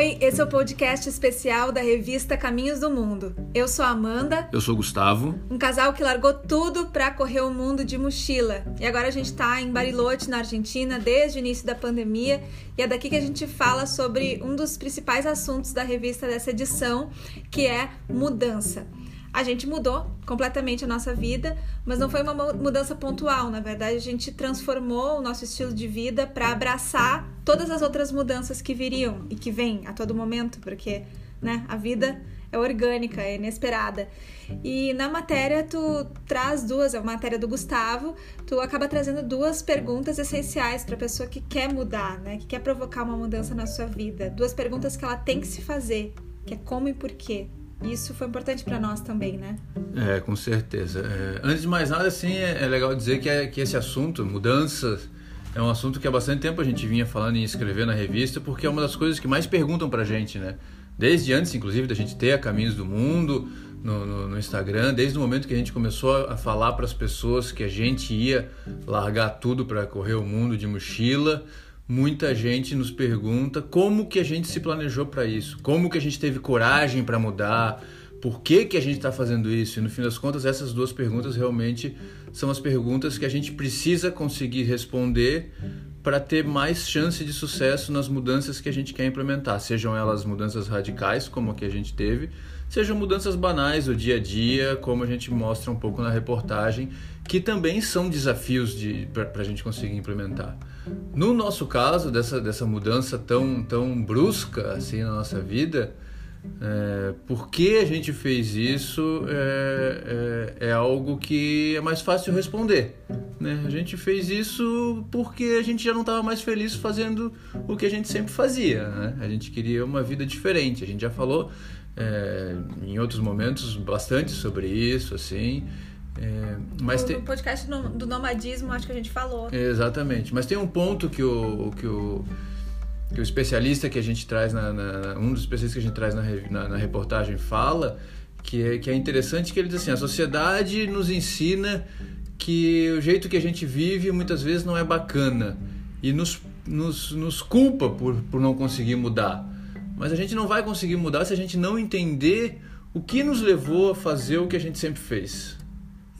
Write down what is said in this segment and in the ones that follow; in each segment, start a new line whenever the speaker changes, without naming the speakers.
Oi, esse é o podcast especial da revista Caminhos do Mundo. Eu sou a Amanda.
Eu sou o Gustavo.
Um casal que largou tudo para correr o mundo de mochila. E agora a gente está em Bariloche, na Argentina, desde o início da pandemia. E é daqui que a gente fala sobre um dos principais assuntos da revista dessa edição, que é mudança a gente mudou completamente a nossa vida, mas não foi uma mudança pontual. Na verdade, a gente transformou o nosso estilo de vida para abraçar todas as outras mudanças que viriam e que vêm a todo momento, porque né, a vida é orgânica, é inesperada. E na matéria tu traz duas, é a matéria do Gustavo, tu acaba trazendo duas perguntas essenciais para a pessoa que quer mudar, né, que quer provocar uma mudança na sua vida. Duas perguntas que ela tem que se fazer, que é como e por quê. Isso foi importante para nós também, né?
É, com certeza. É, antes de mais nada, assim, é, é legal dizer que, é, que esse assunto, mudanças, é um assunto que há bastante tempo a gente vinha falando em escrever na revista, porque é uma das coisas que mais perguntam pra gente, né? Desde antes, inclusive, da gente ter a Caminhos do Mundo no, no, no Instagram, desde o momento que a gente começou a falar para as pessoas que a gente ia largar tudo para correr o mundo de mochila, muita gente nos pergunta como que a gente se planejou para isso, como que a gente teve coragem para mudar, por que, que a gente está fazendo isso. E no fim das contas, essas duas perguntas realmente são as perguntas que a gente precisa conseguir responder para ter mais chance de sucesso nas mudanças que a gente quer implementar, sejam elas mudanças radicais, como a que a gente teve, sejam mudanças banais do dia a dia, como a gente mostra um pouco na reportagem, que também são desafios de, para a gente conseguir implementar. No nosso caso, dessa, dessa mudança tão, tão brusca assim na nossa vida, é, por que a gente fez isso é, é, é, algo que é mais fácil responder. Né? A gente fez isso porque a gente já não estava mais feliz fazendo o que a gente sempre fazia. Né? A gente queria uma vida diferente. A gente já falou é, em outros momentos bastante sobre isso, assim.
É, mas no, tem... podcast do nomadismo, acho que a gente falou.
Exatamente. Mas tem um ponto que o, que o, que o especialista que a gente traz, na, na um dos especialistas que a gente traz na, na, na, reportagem fala, que é, que é interessante, que ele diz assim, a sociedade nos ensina que o jeito que a gente vive muitas vezes não é bacana e nos, nos, nos culpa por, por não conseguir mudar. Mas a gente não vai conseguir mudar se a gente não entender o que nos levou a fazer o que a gente sempre fez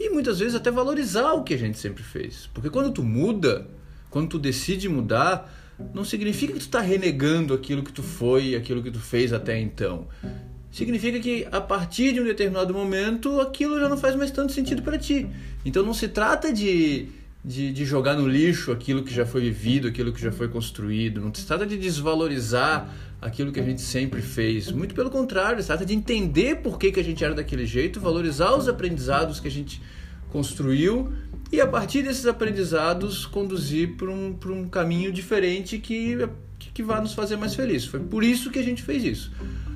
e muitas vezes até valorizar o que a gente sempre fez. Porque quando tu muda, quando tu decide mudar, não significa que tu está renegando aquilo que tu foi, aquilo que tu fez até então. Significa que a partir de um determinado momento aquilo já não faz mais tanto sentido para ti. Então não se trata de, de, de, jogar no lixo aquilo que já foi vivido, aquilo que já foi construído. Não se trata de desvalorizar aquilo que a gente sempre fez. Muito pelo contrário, se trata de entender por que, que a gente era daquele jeito, valorizar os aprendizados que a gente construiu e a partir desses aprendizados conduzir para um, um caminho diferente que, que, que vai nos fazer mais felizes. Foi por isso que a gente fez isso.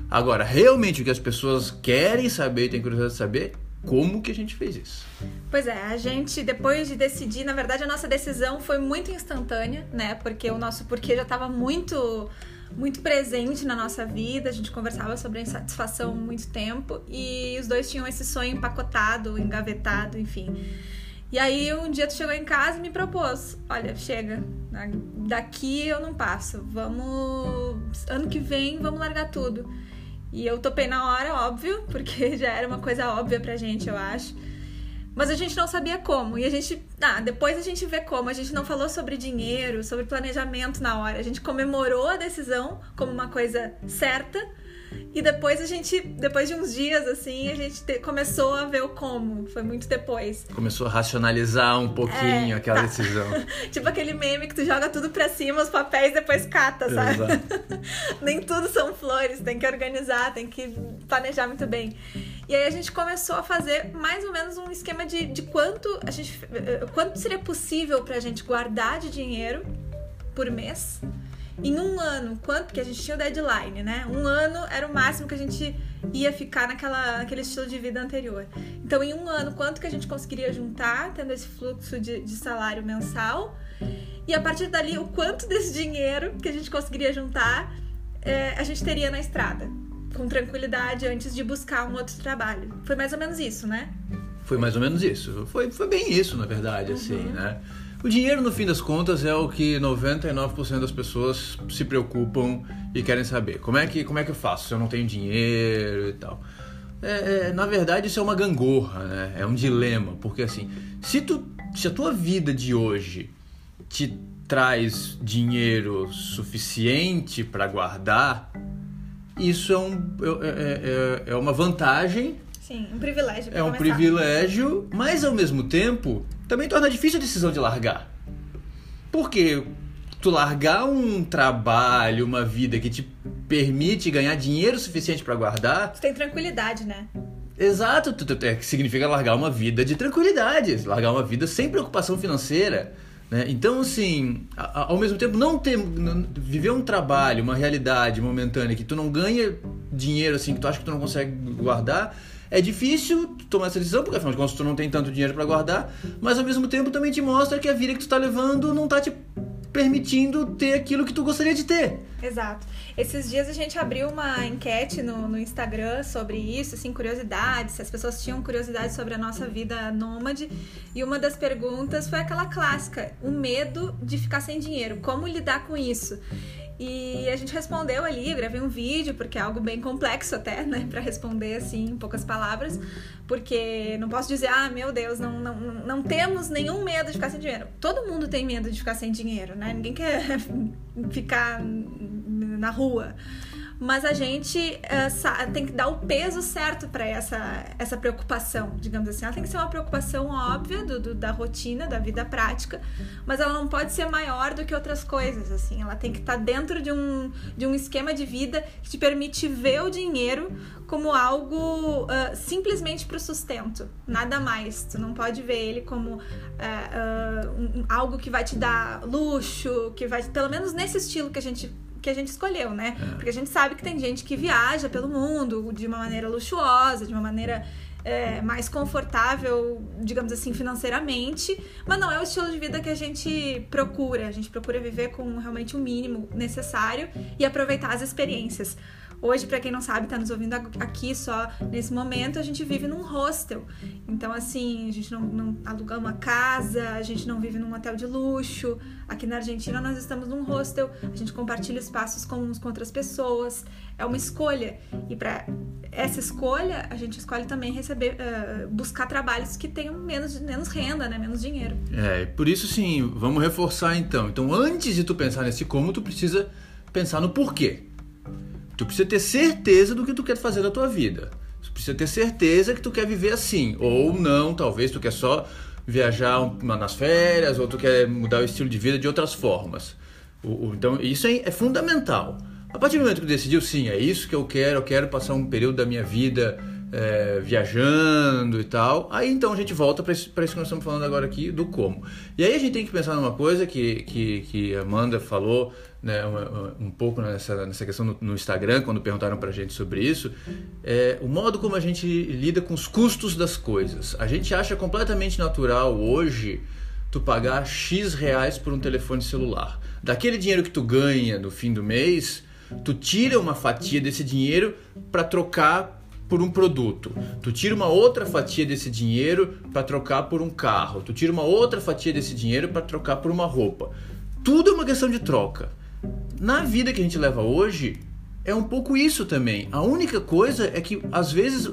Agora, realmente o que as pessoas querem saber, têm curiosidade de saber, como que a gente fez isso?
Pois é, a gente, depois de decidir, na verdade a nossa decisão foi muito instantânea, né? Porque o nosso porquê já estava muito muito presente na nossa vida, a gente conversava sobre a insatisfação há muito tempo e os dois tinham esse sonho empacotado, engavetado, enfim. E aí um dia tu chegou em casa e me propôs, olha, chega, daqui eu não passo, vamos, ano que vem vamos largar tudo. E eu topei na hora, óbvio, porque já era uma coisa óbvia pra gente, eu acho. Mas a gente não sabia como. E a gente. Ah, depois a gente vê como. A gente não falou sobre dinheiro, sobre planejamento na hora. A gente comemorou a decisão como uma coisa certa e depois a gente, depois de uns dias, assim, a gente te, começou a ver o como. Foi muito depois.
Começou a racionalizar um pouquinho é, aquela tá. decisão.
tipo aquele meme que tu joga tudo pra cima, os papéis, depois cata, sabe? Nem tudo são flores, tem que organizar, tem que planejar muito bem. E aí a gente começou a fazer mais ou menos um esquema de, de quanto a gente. quanto seria possível pra gente guardar de dinheiro por mês em um ano, quanto que a gente tinha o deadline, né? Um ano era o máximo que a gente ia ficar naquela, naquele estilo de vida anterior. Então, em um ano, quanto que a gente conseguiria juntar, tendo esse fluxo de, de salário mensal? E a partir dali, o quanto desse dinheiro que a gente conseguiria juntar é, a gente teria na estrada, com tranquilidade, antes de buscar um outro trabalho. Foi mais ou menos isso, né?
Foi mais ou menos isso. Foi, foi bem isso, na verdade, assim, uhum. assim, né? O dinheiro, no fim das contas, é o que 99% das pessoas se preocupam e querem saber. Como é que, como é que eu faço se eu não tenho dinheiro e tal? É, é, na verdade, isso é uma gangorra, né? É um dilema, porque assim, se, tu, se a tua vida de hoje te traz dinheiro suficiente para guardar, isso é, um, é, é, é, é uma vantagem.
Sim, um privilégio.
É um
começar.
privilégio, mas ao mesmo tempo também torna difícil a decisão de largar. Porque tu largar um trabalho, uma vida que te permite ganhar dinheiro suficiente para guardar.
Tu tem tranquilidade, né?
Exato, tu, tu, é, que significa largar uma vida de tranquilidade, largar uma vida sem preocupação financeira. Né? Então, assim, a, ao mesmo tempo, não ter, não, viver um trabalho, uma realidade momentânea que tu não ganha dinheiro, assim, que tu acha que tu não consegue guardar, é difícil tomar essa decisão, porque afinal de contas tu não tem tanto dinheiro para guardar, mas ao mesmo tempo também te mostra que a vida que tu tá levando não tá te permitindo ter aquilo que tu gostaria de ter.
Exato. Esses dias a gente abriu uma enquete no, no Instagram sobre isso, assim, curiosidades, se as pessoas tinham curiosidade sobre a nossa vida nômade. E uma das perguntas foi aquela clássica: o medo de ficar sem dinheiro. Como lidar com isso? E a gente respondeu ali, eu gravei um vídeo, porque é algo bem complexo até, né, para responder assim em poucas palavras, porque não posso dizer, ah, meu Deus, não, não, não temos nenhum medo de ficar sem dinheiro. Todo mundo tem medo de ficar sem dinheiro, né? Ninguém quer ficar na rua mas a gente uh, tem que dar o peso certo para essa, essa preocupação, digamos assim. Ela tem que ser uma preocupação óbvia do, do, da rotina, da vida prática, mas ela não pode ser maior do que outras coisas, assim. Ela tem que estar tá dentro de um, de um esquema de vida que te permite ver o dinheiro como algo uh, simplesmente para o sustento, nada mais. Tu não pode ver ele como uh, um, algo que vai te dar luxo, que vai, pelo menos nesse estilo que a gente que a gente escolheu, né? É. Porque a gente sabe que tem gente que viaja pelo mundo de uma maneira luxuosa, de uma maneira é, mais confortável, digamos assim, financeiramente, mas não é o estilo de vida que a gente procura. A gente procura viver com realmente o mínimo necessário e aproveitar as experiências. Hoje, para quem não sabe, tá nos ouvindo aqui só nesse momento, a gente vive num hostel. Então, assim, a gente não, não aluga uma casa, a gente não vive num hotel de luxo. Aqui na Argentina, nós estamos num hostel, a gente compartilha espaços comuns com outras pessoas. É uma escolha. E para essa escolha, a gente escolhe também receber, uh, buscar trabalhos que tenham menos, menos renda, né? menos dinheiro.
É, por isso, sim, vamos reforçar então. Então, antes de tu pensar nesse como, tu precisa pensar no porquê. Tu precisa ter certeza do que tu quer fazer da tua vida. Tu precisa ter certeza que tu quer viver assim. Ou não, talvez tu quer só viajar nas férias, ou tu quer mudar o estilo de vida de outras formas. Então, isso é, é fundamental. A partir do momento que tu decidiu, sim, é isso que eu quero, eu quero passar um período da minha vida é, viajando e tal. Aí então a gente volta para isso, que nós estamos falando agora aqui, do como. E aí a gente tem que pensar numa coisa que, que, que a Amanda falou né, um, um pouco nessa, nessa questão no, no, Instagram, quando perguntaram para a gente sobre isso, é o modo como a gente lida com os custos das coisas. A gente acha completamente natural hoje tu pagar X reais por um telefone celular. Daquele dinheiro que tu ganha no fim do mês, tu tira uma fatia desse dinheiro para trocar por um produto. Tu tira uma outra fatia desse dinheiro para trocar por um carro. Tu tira uma outra fatia desse dinheiro para trocar por uma roupa. Tudo é uma questão de troca. Na vida que a gente leva hoje, é um pouco isso também. A única coisa é que às vezes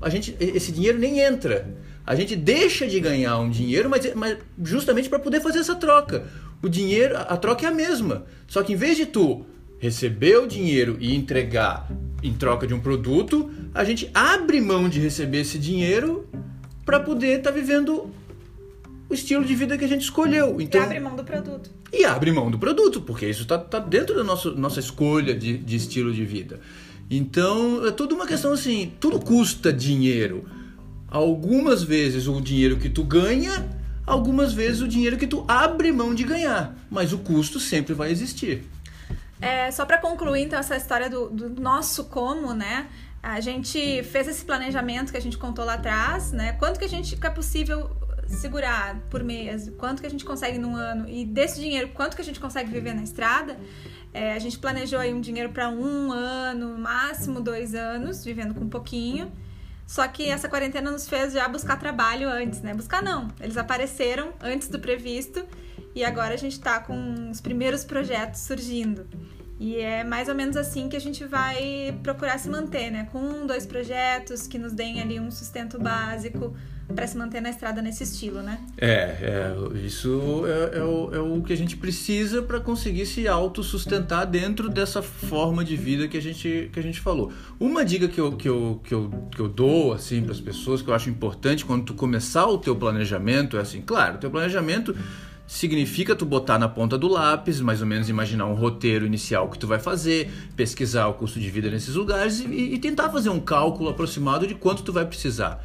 a gente esse dinheiro nem entra. A gente deixa de ganhar um dinheiro, mas, mas justamente para poder fazer essa troca. O dinheiro, a troca é a mesma. Só que em vez de tu receber o dinheiro e entregar em troca de um produto, a gente abre mão de receber esse dinheiro para poder estar tá vivendo o estilo de vida que a gente escolheu.
Então, e abre mão do produto.
E abre mão do produto, porque isso está tá dentro da nossa, nossa escolha de, de estilo de vida. Então, é tudo uma questão assim, tudo custa dinheiro. Algumas vezes o dinheiro que tu ganha, algumas vezes o dinheiro que tu abre mão de ganhar. Mas o custo sempre vai existir.
É, só para concluir, então, essa história do, do, nosso como, né? A gente fez esse planejamento que a gente contou lá atrás, né? Quanto que a gente que é possível segurar por mês, quanto que a gente consegue num ano e desse dinheiro, quanto que a gente consegue viver na estrada. É, a gente planejou aí um dinheiro para um ano, máximo dois anos, vivendo com um pouquinho. Só que essa quarentena nos fez já buscar trabalho antes, né? Buscar não, eles apareceram antes do previsto e agora a gente tá com os primeiros projetos surgindo. E é mais ou menos assim que a gente vai procurar se manter, né? Com um, dois projetos que nos deem ali um sustento básico para se manter na estrada nesse estilo, né?
É, é isso é, é, o, é o que a gente precisa para conseguir se autossustentar dentro dessa forma de vida que a gente, que a gente falou. Uma dica que eu, que eu, que eu, que eu dou assim para as pessoas que eu acho importante quando tu começar o teu planejamento é assim, claro, o teu planejamento significa tu botar na ponta do lápis, mais ou menos imaginar um roteiro inicial que tu vai fazer, pesquisar o custo de vida nesses lugares e, e tentar fazer um cálculo aproximado de quanto tu vai precisar.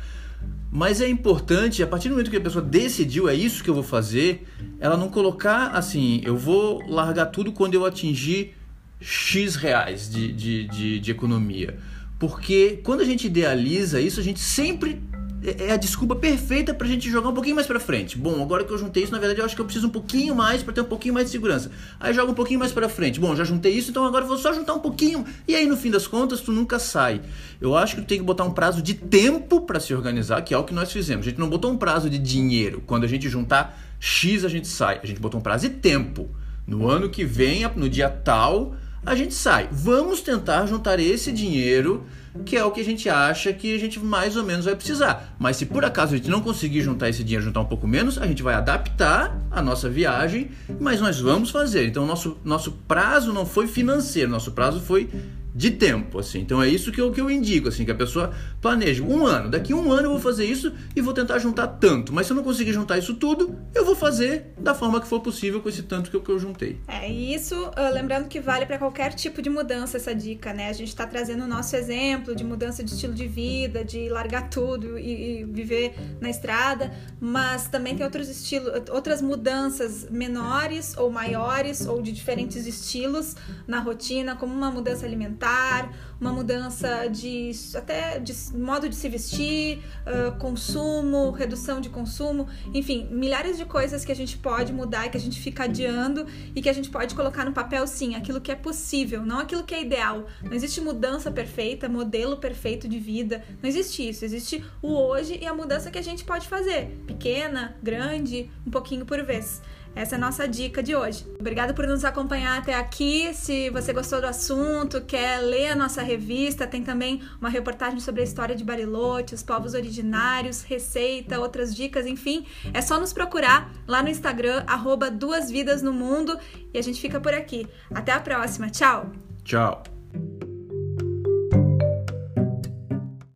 Mas é importante, a partir do momento que a pessoa decidiu, é isso que eu vou fazer, ela não colocar assim, eu vou largar tudo quando eu atingir X reais de, de, de, de economia. Porque quando a gente idealiza isso, a gente sempre é, é a desculpa perfeita pra gente jogar um pouquinho mais pra frente. Bom, agora que eu juntei isso, na verdade eu acho que eu preciso um pouquinho mais para ter um pouquinho mais de segurança. Aí joga um pouquinho mais pra frente. Bom, já juntei isso, então agora eu vou só juntar um pouquinho. E aí no fim das contas, tu nunca sai. Eu acho que tu tem que botar um prazo de tempo para se organizar, que é o que nós fizemos. A gente não botou um prazo de dinheiro. Quando a gente juntar X, a gente sai. A gente botou um prazo de tempo. No ano que vem, no dia tal, a gente sai. Vamos tentar juntar esse dinheiro que é o que a gente acha que a gente mais ou menos vai precisar. Mas se por acaso a gente não conseguir juntar esse dinheiro, juntar um pouco menos, a gente vai adaptar a nossa viagem, mas nós vamos fazer. Então, nosso, nosso prazo não foi financeiro, nosso prazo foi de tempo, assim. Então é isso que eu, que eu indico, assim, que a pessoa planeja um ano. Daqui um ano eu vou fazer isso e vou tentar juntar tanto. Mas se eu não conseguir juntar isso tudo, eu vou fazer da forma que for possível com esse tanto que eu, que eu juntei.
É, e isso, uh, lembrando que vale para qualquer tipo de mudança essa dica, né? A gente está trazendo o nosso exemplo de mudança de estilo de vida, de largar tudo e, e viver na estrada, mas também tem outros estilos, outras mudanças menores ou maiores ou de diferentes estilos na rotina, como uma mudança alimentar alimentar, uma mudança de até de modo de se vestir, uh, consumo, redução de consumo, enfim, milhares de coisas que a gente pode mudar e que a gente fica adiando e que a gente pode colocar no papel sim, aquilo que é possível, não aquilo que é ideal. Não existe mudança perfeita, modelo perfeito de vida, não existe isso. Existe o hoje e a mudança que a gente pode fazer, pequena, grande, um pouquinho por vez. Essa é a nossa dica de hoje. Obrigada por nos acompanhar até aqui. Se você gostou do assunto, quer ler a nossa revista, tem também uma reportagem sobre a história de Barilote, os povos originários, receita, outras dicas, enfim. É só nos procurar lá no Instagram, arroba Duas Vidas no Mundo, e a gente fica por aqui. Até a próxima. Tchau!
Tchau!